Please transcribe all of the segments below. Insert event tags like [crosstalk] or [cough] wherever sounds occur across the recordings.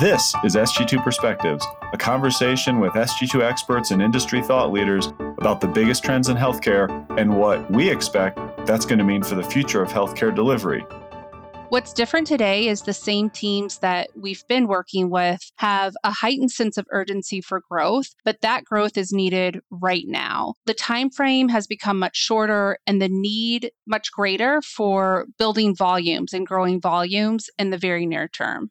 This is SG2 Perspectives, a conversation with SG2 experts and industry thought leaders about the biggest trends in healthcare and what we expect that's going to mean for the future of healthcare delivery. What's different today is the same teams that we've been working with have a heightened sense of urgency for growth, but that growth is needed right now. The time frame has become much shorter and the need much greater for building volumes and growing volumes in the very near term.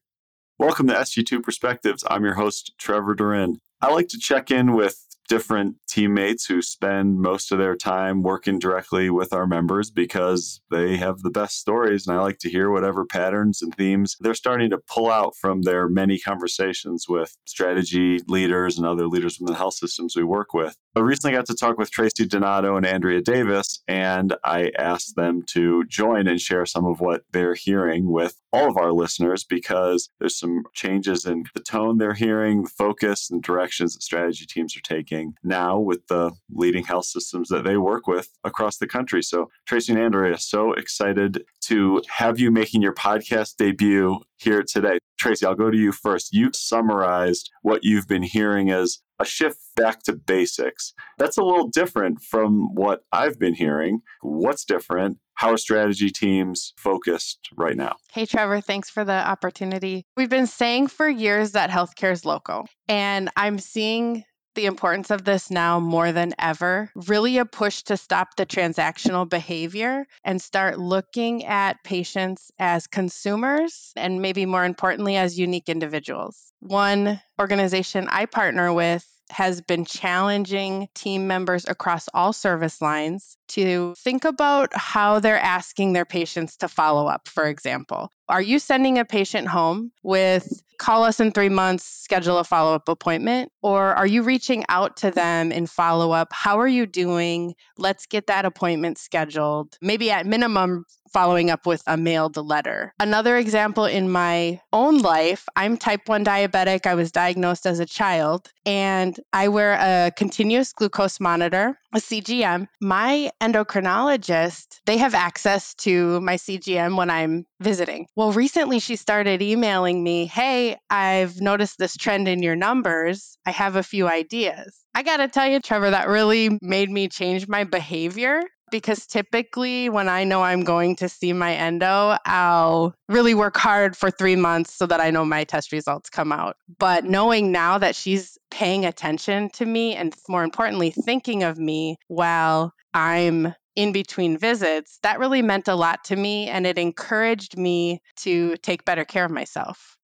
Welcome to SG2 Perspectives. I'm your host, Trevor Durin. I like to check in with different teammates who spend most of their time working directly with our members because they have the best stories. And I like to hear whatever patterns and themes they're starting to pull out from their many conversations with strategy leaders and other leaders within the health systems we work with. I recently got to talk with Traci Donato and Andrea Davis, and I asked them to join and share some of what they're hearing with all of our listeners because there's some changes in the tone they're hearing, the focus, and directions that strategy teams are taking now with the leading health systems that they work with across the country. So, Traci and Andrea, so excited to have you making your podcast debut here today. Traci, I'll go to you first. You summarized what you've been hearing as a shift back to basics. That's a little different from what I've been hearing. What's different? How are strategy teams focused right now? Hey, Trevor, thanks for the opportunity. We've been saying for years that healthcare is local, and I'm seeing the importance of this now more than ever. Really, a push to stop the transactional behavior and start looking at patients as consumers and maybe more importantly, as unique individuals. One organization I partner with has been challenging team members across all service lines to think about how they're asking their patients to follow up, for example. Are you sending a patient home with call us in three months, schedule a follow up appointment? Or are you reaching out to them in follow up? How are you doing? Let's get that appointment scheduled. Maybe at minimum, following up with a mailed letter. Another example in my own life, I'm type 1 diabetic. I was diagnosed as a child and I wear a continuous glucose monitor, a CGM. My endocrinologist, they have access to my CGM when I'm visiting. Well, recently she started emailing me, Hey, I've noticed this trend in your numbers. I have a few ideas. I got to tell you, Trevor, that really made me change my behavior because typically when I know I'm going to see my endo, I'll really work hard for three months so that I know my test results come out. But knowing now that she's paying attention to me and more importantly, thinking of me while I'm in between visits, that really meant a lot to me and it encouraged me to take better care of myself.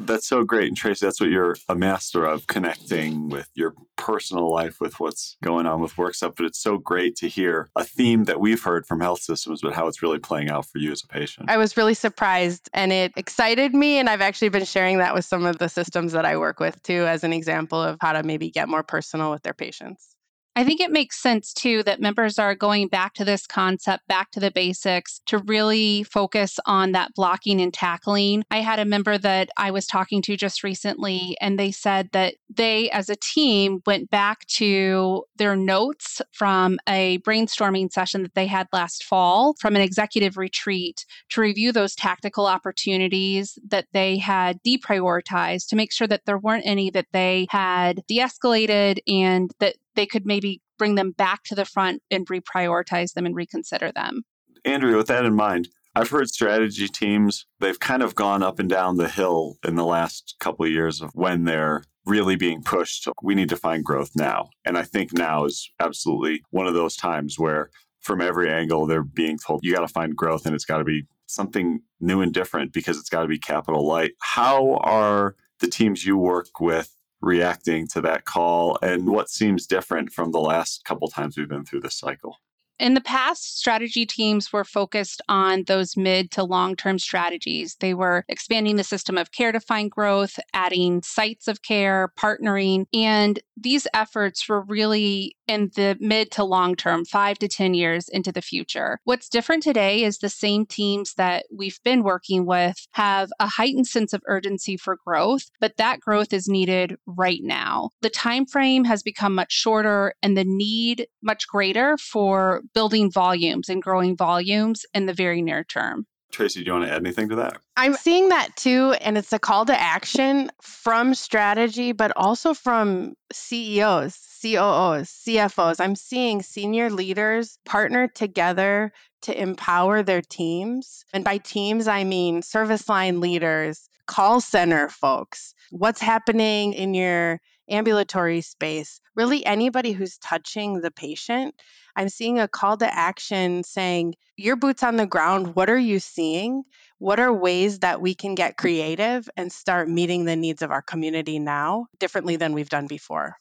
That's so great. And Traci, that's what you're a master of connecting with your personal life with what's going on with work stuff. But it's so great to hear a theme that we've heard from health systems, but how it's really playing out for you as a patient. I was really surprised and it excited me. And I've actually been sharing that with some of the systems that I work with too, as an example of how to maybe get more personal with their patients. I think it makes sense too that members are going back to this concept, back to the basics to really focus on that blocking and tackling. I had a member that I was talking to just recently, and they said that they, as a team, went back to their notes from a brainstorming session that they had last fall from an executive retreat to review those tactical opportunities that they had deprioritized to make sure that there weren't any that they had de escalated and that they could maybe bring them back to the front and reprioritize them and reconsider them. Andrea, with that in mind, I've heard strategy teams, they've kind of gone up and down the hill in the last couple of years of when they're really being pushed. We need to find growth now. And I think now is absolutely one of those times where from every angle they're being told you got to find growth and it's got to be something new and different because it's got to be capital light. How are the teams you work with reacting to that call and what seems different from the last couple times we've been through this cycle? In the past, strategy teams were focused on those mid to long term strategies. They were expanding the system of care to find growth, adding sites of care, partnering, and these efforts were really in the mid to long term, five to 10 years into the future. What's different today is the same teams that we've been working with have a heightened sense of urgency for growth, but that growth is needed right now. The time frame has become much shorter and the need much greater for building volumes and growing volumes in the very near term. Traci, do you want to add anything to that? I'm seeing that too. And it's a call to action from strategy, but also from CEOs, COOs, CFOs. I'm seeing senior leaders partner together to empower their teams. And by teams, I mean service line leaders, call center folks. What's happening in your ambulatory space? Really, anybody who's touching the patient I'm seeing a call to action saying, Your boots on the ground, what are you seeing? What are ways that we can get mm. creative and start meeting the needs of our community now differently than we've done before?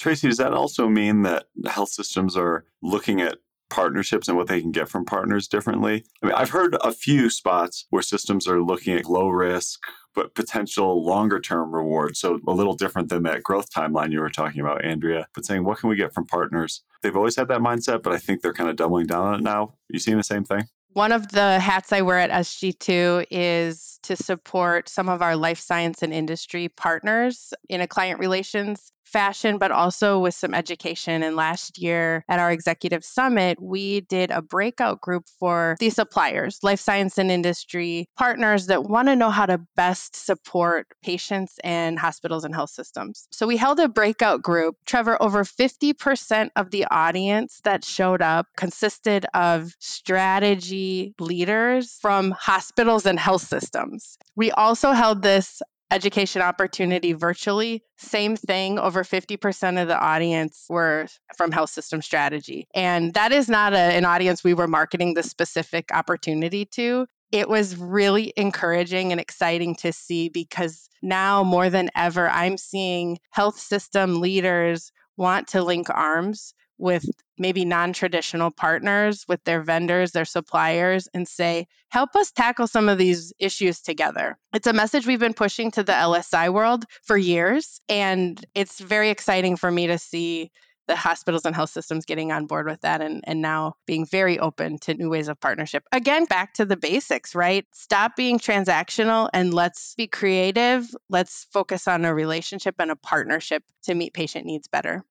Traci, does that also mean that health systems are looking at partnerships and what they can get from partners differently? I mean, I've heard a few spots where systems are looking at low risk, but potential longer term rewards. So a little different than that growth timeline you were talking about, Andrea, but saying, what can we get from partners? They've always had that mindset, but I think they're kind of doubling down on it now. You seeing the same thing? One of the hats I wear at SG2 is to support some of our life science and industry partners in a client relations fashion, but also with some education. And last year at our executive summit, we did a breakout group for the suppliers, life science and industry partners that want to know how to best support patients and hospitals and health systems. So we held a breakout group. Trevor, over 50% of the audience that showed up consisted of strategy leaders from hospitals and health systems. We also held this education opportunity virtually. Same thing, over 50% of the audience were from health system strategy. And that is not a, an audience we were marketing the specific opportunity to. It was really encouraging and exciting to see because now more than ever, I'm seeing health system leaders want to link arms with maybe non traditional partners, with their vendors, their suppliers, and say, help us tackle some of these issues together. It's a message we've been pushing to the LSI world for years. And it's very exciting for me to see the hospitals and health systems getting on board with that and, and now being very open to new ways of partnership. Again, back to the basics, right? Stop being transactional and let's be creative. Let's focus on a relationship and a partnership to meet patient needs better.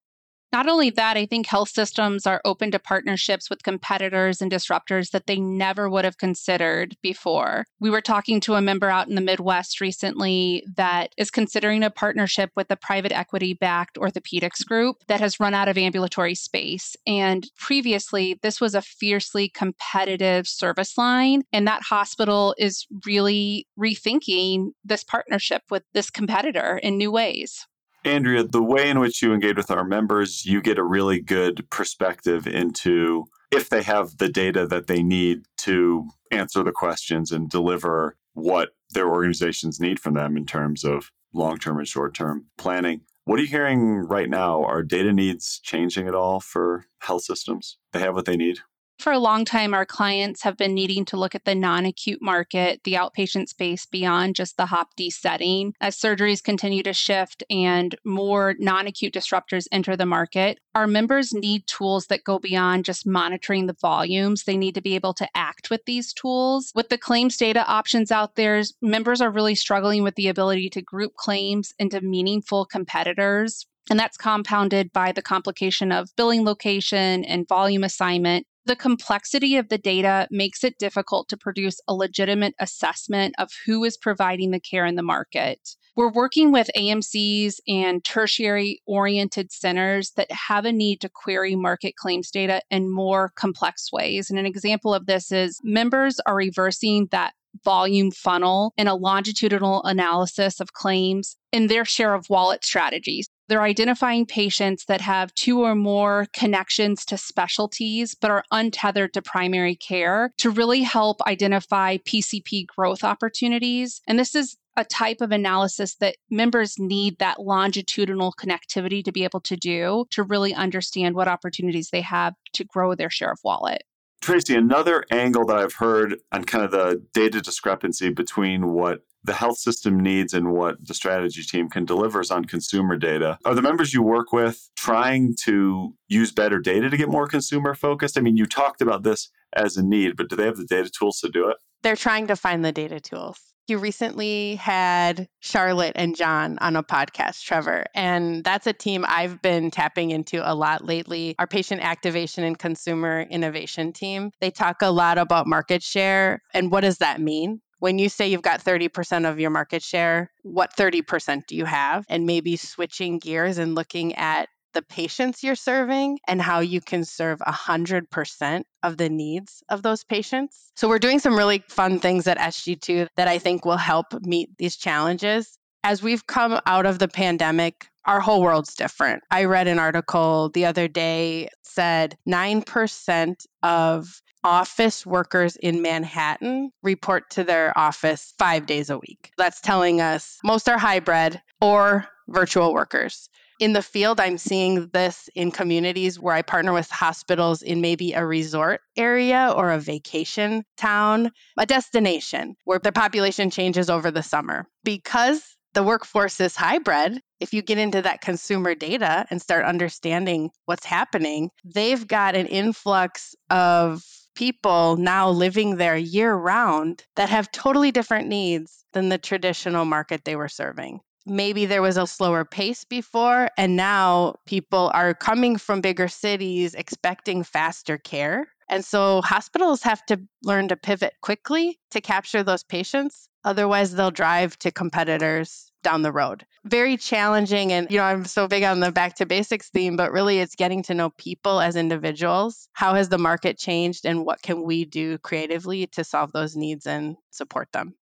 Not only that, I think health systems are open to partnerships with competitors and disruptors that they never would have considered before. We were talking to a member out in the Midwest recently that is considering a partnership with a private equity backed orthopedics group that has run out of ambulatory space. And previously, this was a fiercely competitive service line. And that hospital is really rethinking this partnership with this competitor in new ways. Andrea, the way in which you engage with our members, you get a really good perspective into if they have the data that they need to answer the questions and deliver what their organizations need from them in terms of long term and short term planning. What are you hearing right now? Are data needs changing at all for health systems? They have what they need? For a long time, our clients have been needing to look at the non acute market, the outpatient space beyond just the HOPD setting. As surgeries continue to shift and more non acute disruptors enter the market, our members need tools that go beyond just monitoring the volumes. They need to be able to act with these tools. With the claims data options out there, members are really struggling with the ability to group claims into meaningful competitors. And that's compounded by the complication of billing location and volume assignment. The complexity of the data makes it difficult to produce a legitimate assessment of who is providing the care in the market. We're working with AMCs and tertiary oriented centers that have a need to query market claims data in more complex ways. And an example of this is members are reversing that volume funnel in a longitudinal analysis of claims in their share of wallet strategies. They're identifying patients that have two or more connections to specialties but are untethered to primary care to really help identify PCP growth opportunities. And this is a type of analysis that members need that longitudinal connectivity to be able to do to really understand what opportunities they have to grow their share of wallet. Tracy, another angle that I've heard on kind of the data discrepancy between what the health system needs and what the strategy team can deliver is on consumer data. Are the members you work with trying to use better data to get more consumer focused? I mean, you talked about this as a need, but do they have the data tools to do it? They're trying to find the data tools. You recently had Charlotte and John on a podcast, Trevor, and that's a team I've been tapping into a lot lately. Our patient activation and consumer innovation team. They talk a lot about market share and what does that mean? When you say you've got 30% of your market share, what 30% do you have? And maybe switching gears and looking at the patients you're serving and how you can serve 100% of the needs of those patients. So, we're doing some really fun things at SG2 that I think will help meet these challenges. As we've come out of the pandemic, our whole world's different. I read an article the other day said 9% of office workers in Manhattan report to their office 5 days a week. That's telling us most are hybrid or virtual workers. In the field, I'm seeing this in communities where I partner with hospitals in maybe a resort area or a vacation town, a destination where the population changes over the summer. Because the workforce is hybrid, if you get into that consumer data and start understanding what's happening, they've got an influx of people now living there year round that have totally different needs than the traditional market they were serving maybe there was a slower pace before, and now people are coming from bigger cities expecting faster care. And so hospitals have to learn to pivot quickly to capture those patients. Otherwise, they'll drive to competitors down the road. Very challenging. And, you know, I'm so big on the back to basics theme, but really it's getting to know people as individuals. How has the market changed and what can we do creatively to solve those needs and support them?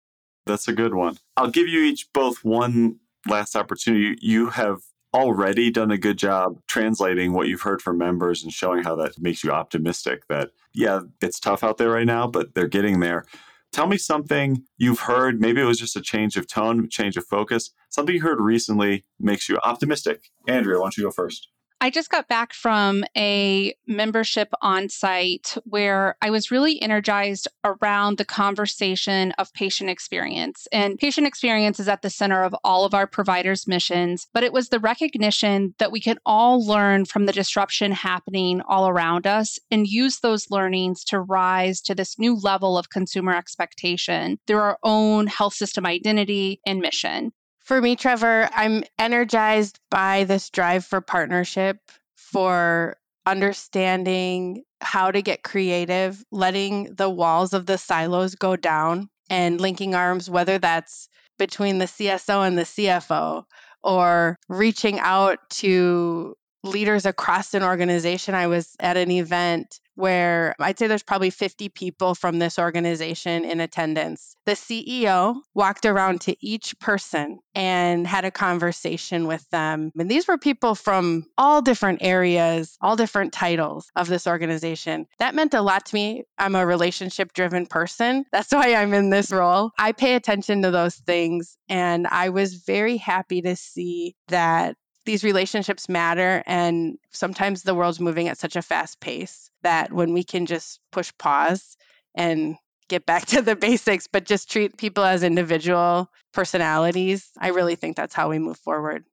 That's a good one. I'll give you each both one last opportunity, you have already done a good job translating what you've heard from members and showing how that makes you optimistic that, yeah, it's tough out there right now, but they're getting there. Tell me something you've heard. Maybe it was just a change of tone, change of focus. Something you heard recently makes you optimistic. Andrea, why don't you go first? I just got back from a membership on site where I was really energized around the conversation of patient experience. And patient experience is at the center of all of our providers' missions, but it was the recognition that we can all learn from the disruption happening all around us and use those learnings to rise to this new level of consumer expectation through our own health system identity and mission. For me, Trevor, I'm energized by this drive for partnership, for understanding how to get creative, letting the walls of the silos go down and linking arms, whether that's between the CSO and the CFO or reaching out to leaders across an organization. I was at an event where I'd say there's probably 50 people from this organization in attendance. The CEO walked around to each person and had a conversation with them. And these were people from all different areas, all different titles of this organization. That meant a lot to me. I'm a relationship driven person. That's [laughs] why I'm in this role. I pay attention to those things. And I was very happy to see that these relationships matter and sometimes the world's moving at such a fast pace that when we can just push pause and get back [laughs] to the basics but just treat people as individual personalities i really think that's how we move forward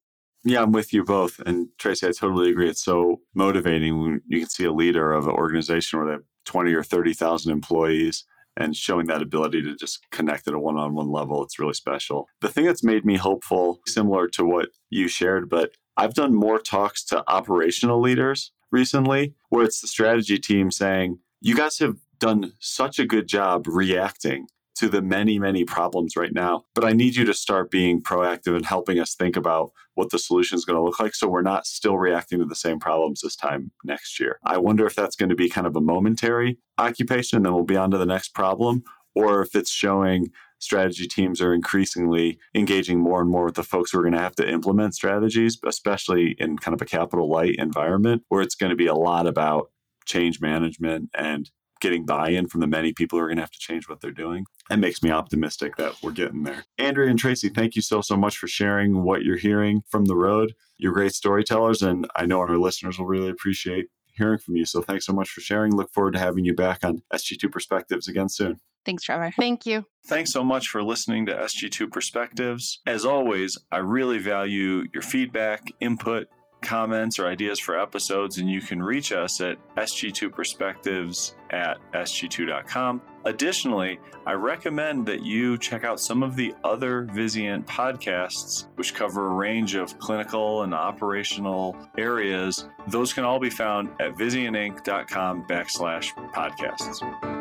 yeah i'm with you both and traci i totally agree it's so motivating when you can see a leader of an organization where they have 20 or 30,000 employees and showing that ability to just connect at a one on one level, it's really special. The thing that's made me hopeful, similar to what you shared, but I've done more talks to operational leaders recently where it's the strategy team saying, you guys have done such a good job reacting to the many, many problems right now. But I need you to start being proactive and helping us think about what the solution is going to look like so we're not still reacting to the same problems this time next year. I wonder if that's going to be kind of a momentary occupation and then we'll be on to the next problem, or if it's showing strategy teams are increasingly engaging more and more with the folks who are going to have to implement strategies, especially in kind of a capital light environment where it's going to be a lot about change management and getting buy-in from the many people who are going to have to change what they're doing. That makes me optimistic that we're getting there. Andrea and Traci, thank you so so much for sharing what you're hearing from the road. You're great storytellers, and I know our listeners will really appreciate hearing from you. So thanks so much for sharing. Look forward to having you back on SG2 Perspectives again soon. Thanks, Trevor. Thank you. Thanks so much for listening to SG2 Perspectives. As always, I really value your feedback, input, comments or ideas for episodes, and you can reach us at sg2perspectives at sg2.com. Additionally, I recommend that you check out some of the other Vizient podcasts, which cover a range of clinical and operational areas. Those can all be found at vizientinc.com backslash podcasts.